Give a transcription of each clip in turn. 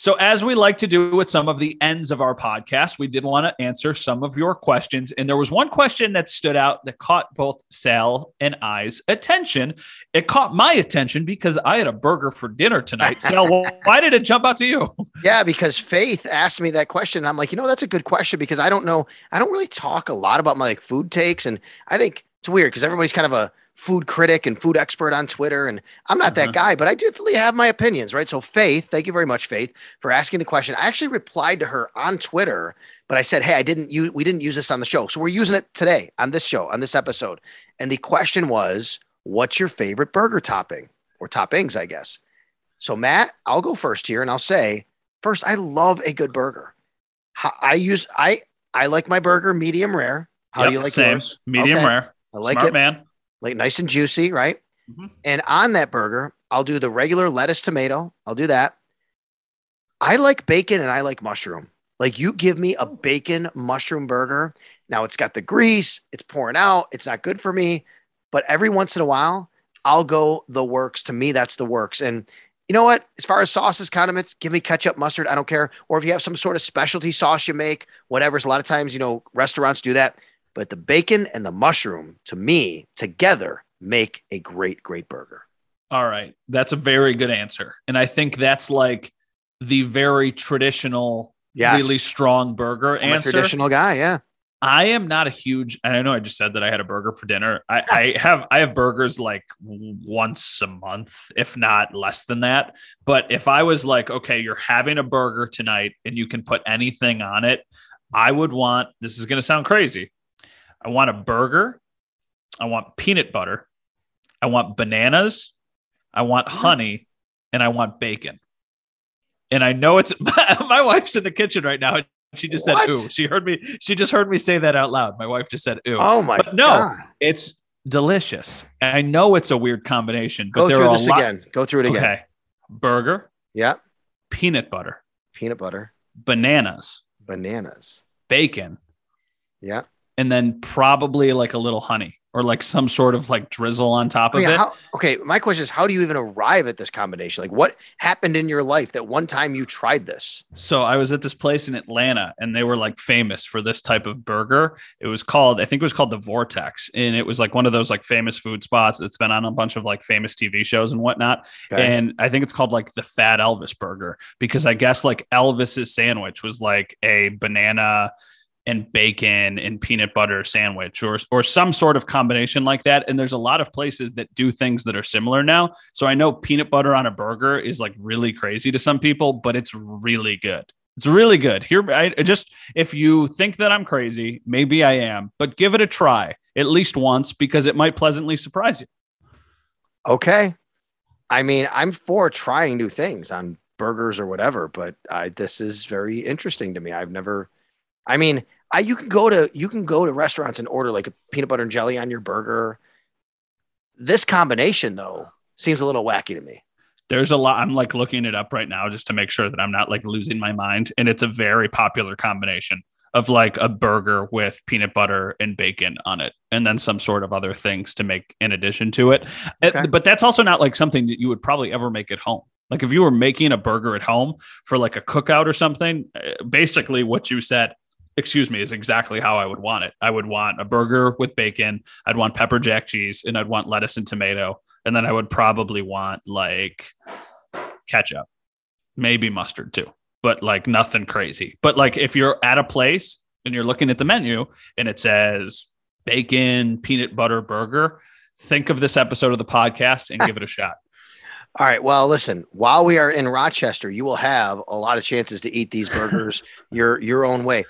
So, as we like to do with some of the ends of our podcast, we did want to answer some of your questions. And there was one question that stood out that caught both Sal and I's attention. It caught my attention because I had a burger for dinner tonight. Sal, why did it jump out to you? Yeah, because Faith asked me that question. I'm like, you know, that's a good question because I don't know. I don't really talk a lot about my like food takes. And I think it's weird because everybody's kind of a food critic and food expert on Twitter. And I'm not uh-huh. that guy, but I definitely have my opinions, right? So, Faith, thank you very much, Faith, for asking the question. I actually replied to her on Twitter, but I said, hey, I didn't use, we didn't use this on the show. So, we're using it today on this show, on this episode. And the question was, what's your favorite burger topping or toppings, I guess? So, Matt, I'll go first here and I'll say, first, I love a good burger. I use, I, I like my burger medium rare. How yep, do you like same. yours? Medium okay. rare. I like Smart it. man like nice and juicy, right? Mm-hmm. And on that burger, I'll do the regular lettuce tomato. I'll do that. I like bacon and I like mushroom. Like you give me a bacon mushroom burger. Now it's got the grease, it's pouring out, it's not good for me, but every once in a while, I'll go the works. To me, that's the works. And you know what? As far as sauces, condiments, give me ketchup, mustard. I don't care. Or if you have some sort of specialty sauce you make, whatever. a lot of times, you know, restaurants do that. But the bacon and the mushroom, to me, together make a great, great burger. All right. That's a very good answer. And I think that's like the very traditional, yes. really strong burger I'm answer. traditional guy. Yeah. I am not a huge, and I know I just said that I had a burger for dinner. I, I have I have burgers like once a month, if not less than that. But if I was like, okay, you're having a burger tonight and you can put anything on it, I would want this is gonna sound crazy. I want a burger. I want peanut butter. I want bananas. I want honey and I want bacon. And I know it's my wife's in the kitchen right now. She just what? said, ooh. She heard me. She just heard me say that out loud. My wife just said, ooh. Oh my god. but no, God. it's delicious. And I know it's a weird combination, but Go there through are this lot- again. Go through it again. Okay. Burger. Yeah. Peanut butter. Peanut butter. Bananas. Bananas. Bacon. Yeah and then probably like a little honey or like some sort of like drizzle on top I mean, of it. How, okay, my question is, how do you even arrive at this combination? Like, what happened in your life that one time you tried this? So I was at this place in Atlanta, and they were like famous for this type of burger. It was called, I think it was called the Vortex, and it was like one of those like famous food spots that's been on a bunch of like famous TV shows and whatnot. Okay. And I think it's called like the Fat Elvis Burger because I guess like Elvis's sandwich was like a banana and bacon and peanut butter sandwich or or some sort of combination like that. And there's a lot of places that do things that are similar now. So i know peanut butter on a burger is like really crazy to some people but it's really good. It's really good. Here i just if you think that i'm crazy maybe i am but give it a try at least once because it might pleasantly surprise you. Okay. I mean i'm for trying new things on burgers or whatever but I, this is very interesting to me. I've never I mean, I you can go to you can go to restaurants and order like a peanut butter and jelly on your burger. This combination though seems a little wacky to me. There's a lot. I'm like looking it up right now just to make sure that I'm not like losing my mind. And it's a very popular combination of like a burger with peanut butter and bacon on it, and then some sort of other things to make in addition to it. Okay. But that's also not like something that you would probably ever make at home. Like if you were making a burger at home for like a cookout or something, eh, basically what you said excuse me, is exactly how I would want it. I would want a burger with bacon. I'd want pepper jack cheese and I'd want lettuce and tomato. And then I would probably want like ketchup, maybe mustard too, but like nothing crazy. But like if you're at a place and you're looking at the menu and it says bacon, peanut butter burger, think of this episode of the podcast and give it a shot. All right. Well, listen, while we are in Rochester, you will have a lot of chances to eat these burgers your your own way.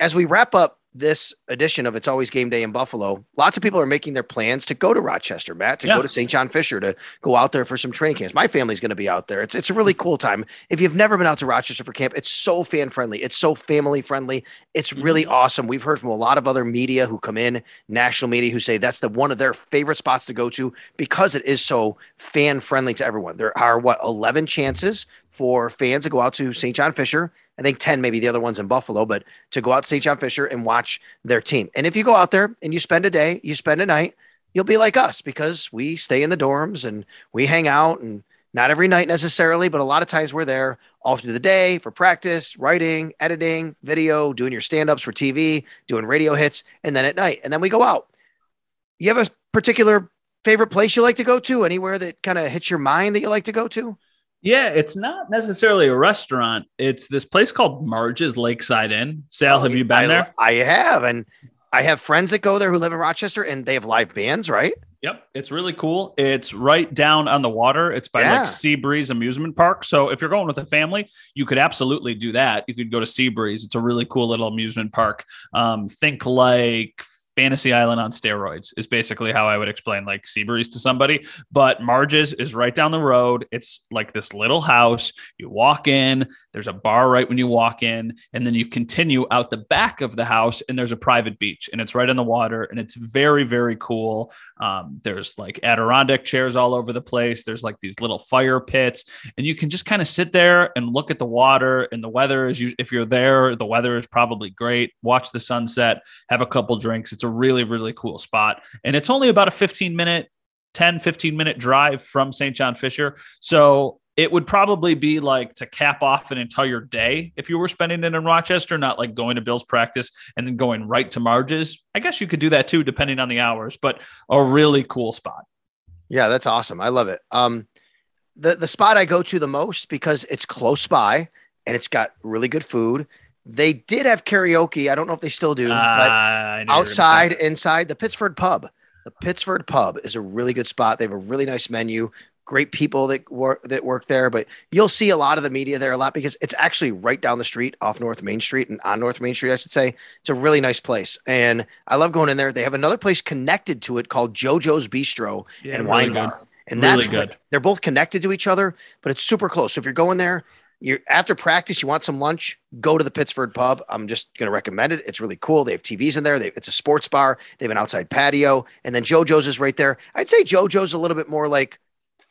As we wrap up this edition of It's Always Game Day in Buffalo, lots of people are making their plans to go to Rochester, Matt, to Yeah. go to St. John Fisher, to go out there for some training camps. My family's going to be out there. It's it's a really cool time. If you've never been out to Rochester for camp, it's so fan friendly. It's so family friendly. It's really mm-hmm. awesome. We've heard from a lot of other media who come in, national media, who say that's the one of their favorite spots to go to because it is so fan friendly to everyone. There are what 11 chances for fans to go out to St. John Fisher. I think 10, maybe the other ones in Buffalo, but to go out to St. John Fisher and watch their team. And if you go out there and you spend a day, you spend a night, you'll be like us because we stay in the dorms and we hang out and not every night necessarily, but a lot of times we're there all through the day for practice, writing, editing, video, doing your stand ups for TV, doing radio hits, and then at night. And then we go out. You have a particular favorite place you like to go to? Anywhere that kind of hits your mind that you like to go to? Yeah, it's not necessarily a restaurant. It's this place called Marge's Lakeside Inn. Sal, have you been I, there? I have. And I have friends that go there who live in Rochester and they have live bands, right? Yep, it's really cool. It's right down on the water. It's by Yeah. like Seabreeze Amusement Park. So if you're going with a family, you could absolutely do that. You could go to Seabreeze. It's a really cool little amusement park. Um, think like Fantasy Island on steroids is basically how I would explain like Seabreeze to somebody. But Marge's is right down the road. It's like this little house. You walk in, there's a bar right when you walk in, and then you continue out the back of the house, and there's a private beach, and it's right on the water, and it's very, very cool. Um, there's like Adirondack chairs all over the place. There's like these little fire pits, and you can just kind of sit there and look at the water. And the weather is, you, if you're there, the weather is probably great. Watch the sunset, have a couple drinks. It's a really, really cool spot. And it's only about a 15 minute, 10, 15 minute drive from St. John Fisher. So it would probably be like to cap off an entire day if you were spending it in Rochester, not like going to Bill's practice and then going right to Marge's. I guess you could do that too, depending on the hours, but a really cool spot. Yeah, that's awesome. I love it. Um, the the spot I go to the most because it's close by and it's got really good food. They did have karaoke. I don't know if they still do, Uh, but I knew you were gonna say outside, inside, the Pittsford Pub. The Pittsford Pub is a really good spot. They have a really nice menu. Great people that work that work there, but you'll see a lot of the media there a lot because it's actually right down the street off North Main Street and on North Main Street, I should say. It's a really nice place, and I love going in there. They have another place connected to it called JoJo's Bistro Yeah, and really Wine good. Bar, and that's Really that's good. They're both connected to each other, but it's super close. So if you're going there, you're after practice, you want some lunch, go to the Pittsford Pub. I'm just going to recommend it. It's really cool. They have TVs in there. They, it's a sports bar. They have an outside patio, and then JoJo's is right there. I'd say JoJo's a little bit more like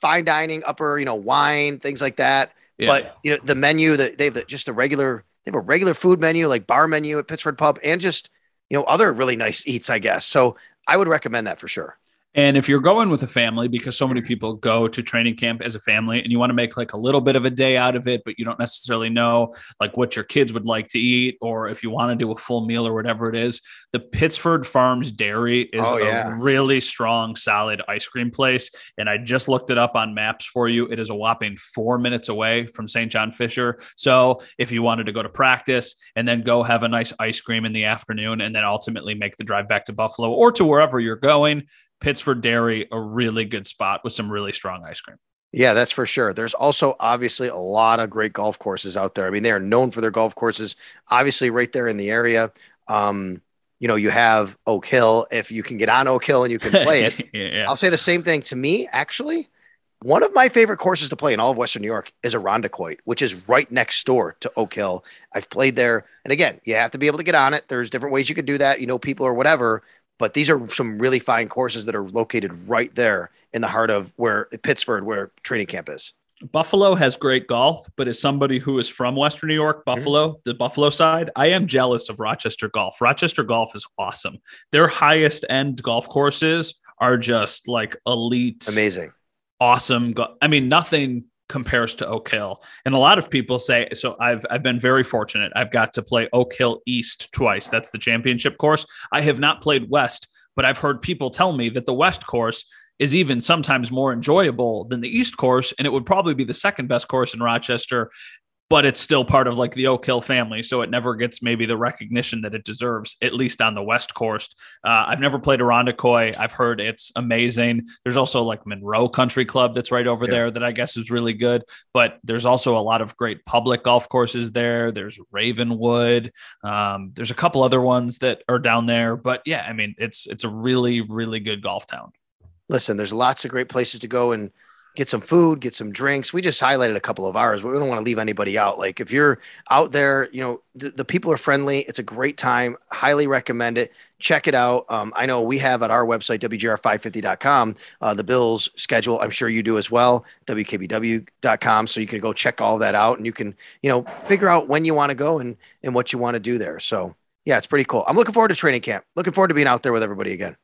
fine dining, upper, you know, wine, things like that. Yeah. But you know, the menu that they have the, just a regular, they have a regular food menu, like bar menu at Pittsford Pub, and just you know other really nice eats, I guess. So I would recommend that for sure. And if you're going with a family, because so many mm-hmm. people go to training camp as a family and you want to make like a little bit of a day out of it, but you don't necessarily know like what your kids would like to eat, or if you want to do a full meal or whatever it is, the Pittsford Farms Dairy is Oh, a really strong, solid ice cream place. And I just looked it up on maps for you. It is a whopping four minutes away from St. John Fisher. So if you wanted to go to practice and then go have a nice ice cream in the afternoon and then ultimately make the drive back to Buffalo or to wherever you're going, Pittsford Dairy, a really good spot with some really strong ice cream. Yeah, that's for sure. There's also obviously a lot of great golf courses out there. I mean, they are known for their golf courses, obviously, right there in the area. Um, you know, you have Oak Hill. If you can get on Oak Hill and you can play it, yeah. I'll say the same thing to me, actually. One of my favorite courses to play in all of Western New York is Irondequoit, which is right next door to Oak Hill. I've played there. And again, you have to be able to get on it. There's different ways you could do that, you know, people or whatever. But these are some really fine courses that are located right there in the heart of where Pittsford, where training camp is. Buffalo has great golf, but as somebody who is from Western New York, mm-hmm. Buffalo, the Buffalo side, I am jealous of Rochester golf. Rochester golf is awesome. Their highest end golf courses are just like elite, Amazing. awesome. Go- I mean, nothing compares to Oak Hill. And a lot of people say so I've I've been very fortunate. I've got to play Oak Hill East twice. That's the championship course. I have not played West, but I've heard people tell me that the West course is even sometimes more enjoyable than the East course and it would probably be the second best course in Rochester but it's still part of like the Oak Hill family. So it never gets maybe the recognition that it deserves, at least on the West Coast. Uh, I've never played Irondequoit. I've heard it's amazing. There's also like Monroe Country Club that's right over yeah. there that I guess is really good. But there's also a lot of great public golf courses there. There's Ravenwood. Um, there's a couple other ones that are down there. But yeah, I mean, it's it's a really, really good golf town. Listen, there's lots of great places to go and get some food, get some drinks. We just highlighted a couple of ours, but we don't want to leave anybody out. Like if you're out there, you know, the, the people are friendly. It's a great time. Highly recommend it. Check it out. Um, I know we have at our website, WGR550.com, uh, the Bills schedule. I'm sure you do as well, WKBW.com. So you can go check all that out and you can, you know, figure out when you want to go and, and what you want to do there. So yeah, it's pretty cool. I'm looking forward to training camp. Looking forward to being out there with everybody again.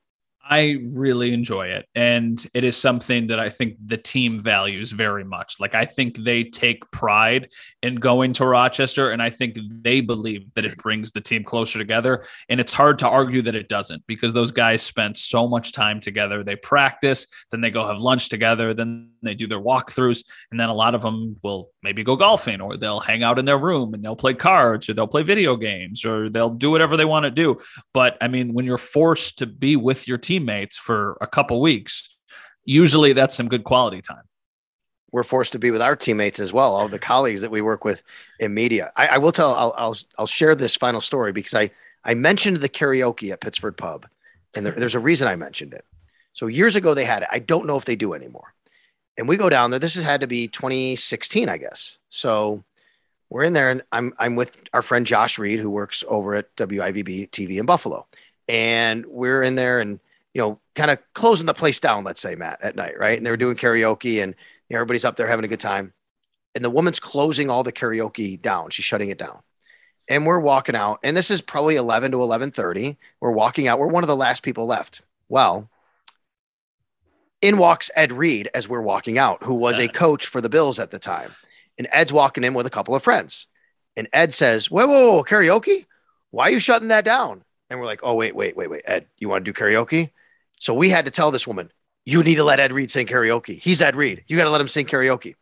I really enjoy it. And it is something that I think the team values very much. Like, I think they take pride in going to Rochester, and I think they believe that it brings the team closer together. And it's hard to argue that it doesn't because those guys spend so much time together. They practice, then they go have lunch together, then they do their walkthroughs, and then a lot of them will maybe go golfing or they'll hang out in their room and they'll play cards or they'll play video games or they'll do whatever they want to do. But I mean, when you're forced to be with your team, teammates for a couple weeks, usually that's some good quality time. We're forced to be with our teammates as well, all the colleagues that we work with in media. I, I will tell, I'll, I'll, I'll share this final story because I, I mentioned the karaoke at Pittsford Pub, and there, there's a reason I mentioned it. So years ago they had it. I don't know if they do anymore. And we go down there. This has had to be 2016, I guess. So we're in there, and I'm I'm with our friend Josh Reed, who works over at WIVB TV in Buffalo, and we're in there, and you know, kind of closing the place down, let's say, Matt, at night, right? And they were doing karaoke and you know, everybody's up there having a good time. And the woman's closing all the karaoke down. She's shutting it down. And we're walking out. And this is probably 11 to 11:30. We're walking out. We're one of the last people left. Well, in walks Ed Reed as we're walking out, who was a coach for the Bills at the time. And Ed's walking in with a couple of friends. And Ed says, Whoa, whoa, whoa, karaoke? Why are you shutting that down? And we're like, Oh, wait, wait, wait, wait. Ed, you want to do karaoke? So we had to tell this woman, you need to let Ed Reed sing karaoke. He's Ed Reed. You got to let him sing karaoke.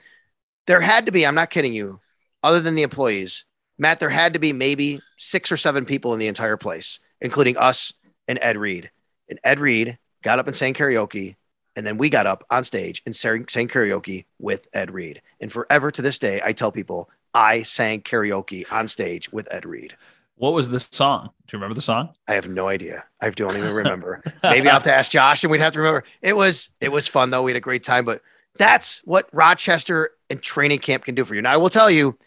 There had to be, I'm not kidding you, other than the employees, Matt, there had to be maybe six or seven people in the entire place, including us and Ed Reed. And Ed Reed got up and sang karaoke. And then we got up on stage and sang, sang karaoke with Ed Reed. And forever to this day, I tell people I sang karaoke on stage with Ed Reed. What was the song? Do you remember the song? I have no idea. I don't even remember. Maybe I'll have to ask Josh and we'd have to remember. It was it was fun though. We had a great time, but that's what Rochester and training camp can do for you. Now I will tell you,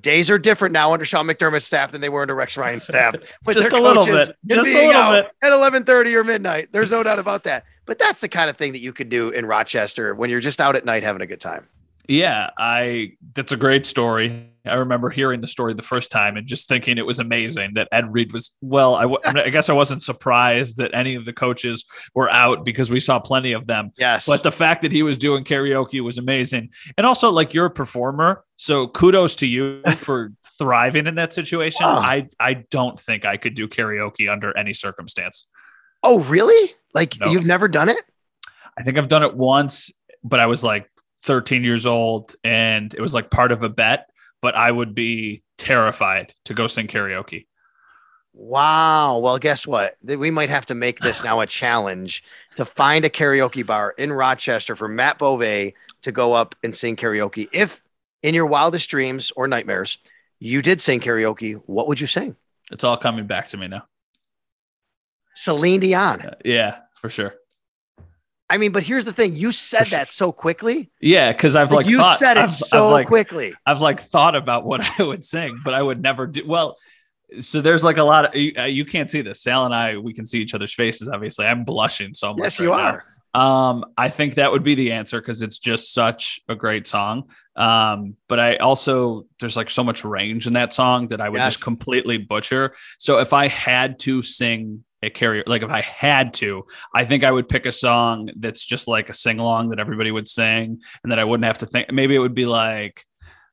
days are different now under Sean McDermott's staff than they were under Rex Ryan's staff. Just a little bit. Just a little bit. At 11:30 or midnight. There's no doubt about that. But that's the kind of thing that you could do in Rochester when you're just out at night having a good time. Yeah, I that's a great story. I remember hearing the story the first time and just thinking it was amazing that Ed Reed was well. I, w- I guess I wasn't surprised that any of the coaches were out because we saw plenty of them. Yes, but the fact that he was doing karaoke was amazing, and also like you're a performer, so kudos to you for thriving in that situation. Wow. I I don't think I could do karaoke under any circumstance. Oh, really? Like no. you've never done it? I think I've done it once, but I was like 13 years old and it was like part of a bet, but I would be terrified to go sing karaoke. Wow. Well, guess what? We might have to make this now a challenge to find a karaoke bar in Rochester for Matt Bove to go up and sing karaoke. If in your wildest dreams or nightmares you did sing karaoke, what would you sing? It's all coming back to me now. Celine Dion. Uh, yeah, for sure. I mean, but here's the thing: you said that so quickly. Yeah, because I've like, you thought, said it I've, so I've like, quickly. I've like thought about what I would sing, but I would never do. Well, so there's like a lot of you, uh, you can't see this. Sal and I, we can see each other's faces. Obviously, I'm blushing so much. Yes, right you now. are. Um, I think that would be the answer because it's just such a great song. Um, but I also there's like so much range in that song that I would yes. just completely butcher. So if I had to sing a carrier like if i had to i think i would pick a song that's just like a sing along that everybody would sing and that i wouldn't have to think maybe it would be like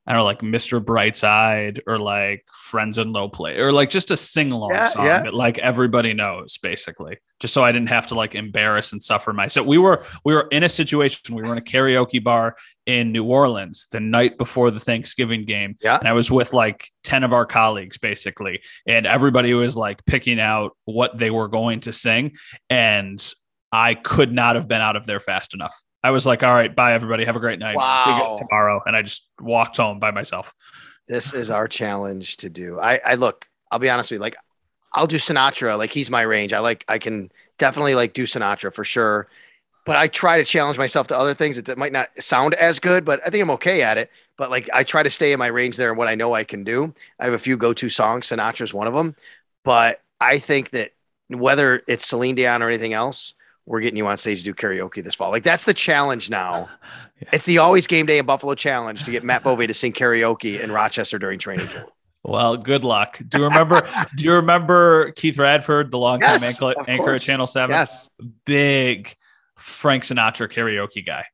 I don't know, like Mr. Brightside or like Friends in Low Places or like just a sing along Yeah, song yeah. that like everybody knows basically. Just so I didn't have to like embarrass and suffer myself. We were we were in a situation. We were in a karaoke bar in New Orleans the night before the Thanksgiving game. Yeah. And I was with like 10 of our colleagues basically. And everybody was like picking out what they were going to sing. And I could not have been out of there fast enough. I was like, all right, bye everybody. Have a great night. See you guys tomorrow. And I just walked home by myself. This is our challenge to do. I, I look, I'll be honest with you, like I'll do Sinatra, like he's my range. I like I can definitely like do Sinatra for sure. But I try to challenge myself to other things that, that might not sound as good, but I think I'm okay at it. But like I try to stay in my range there and what I know I can do. I have a few go-to songs. Sinatra's one of them. But I think that whether it's Celine Dion or anything else, we're getting you on stage to do karaoke this fall. Like that's the challenge now. It's the always game day in Buffalo challenge to get Matt Bove to sing karaoke in Rochester during training camp. Well, good luck. Do you remember? do you remember Keith Radford, the longtime Yes, anchor, of anchor at. Channel Seven? Yes. big Frank Sinatra karaoke guy.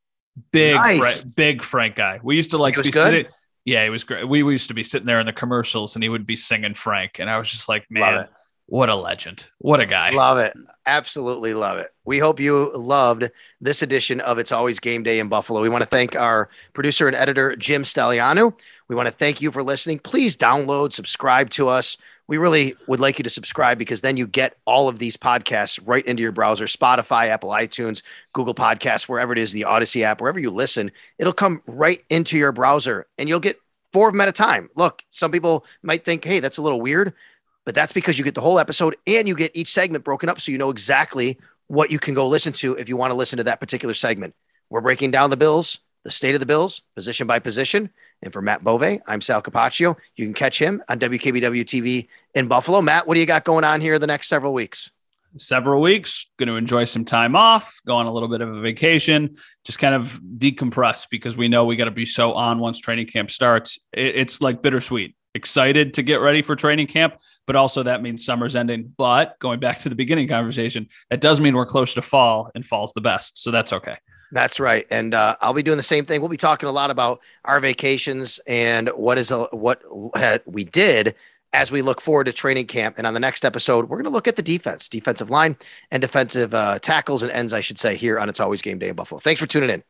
Big, Nice. Fra- big Frank guy. We used to like be good? sitting. Yeah, he was great. We, we used to be sitting there in the commercials, and he would be singing Frank, and I was just like, man, it. What a legend! What a guy! Love it. Absolutely love it. We hope you loved this edition of It's Always Game Day in Buffalo. We want to thank our producer and editor, Jim Staliano. We want to thank you for listening. Please download, subscribe to us. We really would like you to subscribe because then you get all of these podcasts right into your browser Spotify, Apple iTunes, Google Podcasts, wherever it is, the Audacy app, wherever you listen. It'll come right into your browser and you'll get four of them at a time. Look, some people might think, hey, that's a little weird but that's because you get the whole episode and you get each segment broken up so you know exactly what you can go listen to if you want to listen to that particular segment. We're breaking down the Bills, the state of the Bills, position by position. And for Matt Bove, I'm Sal Capaccio. You can catch him on WKBW TV in Buffalo. Matt, what do you got going on here the next several weeks? Several weeks, going to enjoy some time off, go on a little bit of a vacation, just kind of decompress because we know we got to be so on once training camp starts. It's like bittersweet. Excited to get ready for training camp, but also that means summer's ending. But going back to the beginning conversation, that does mean we're close to fall, and fall's the best. So that's okay. That's right, and uh, I'll be doing the same thing. We'll be talking a lot about our vacations and what is uh, what we did as we look forward to training camp. And on the next episode, we're going to look at the defense, defensive line, and defensive uh, tackles and ends, I should say, here on It's Always Game Day in Buffalo. Thanks for tuning in.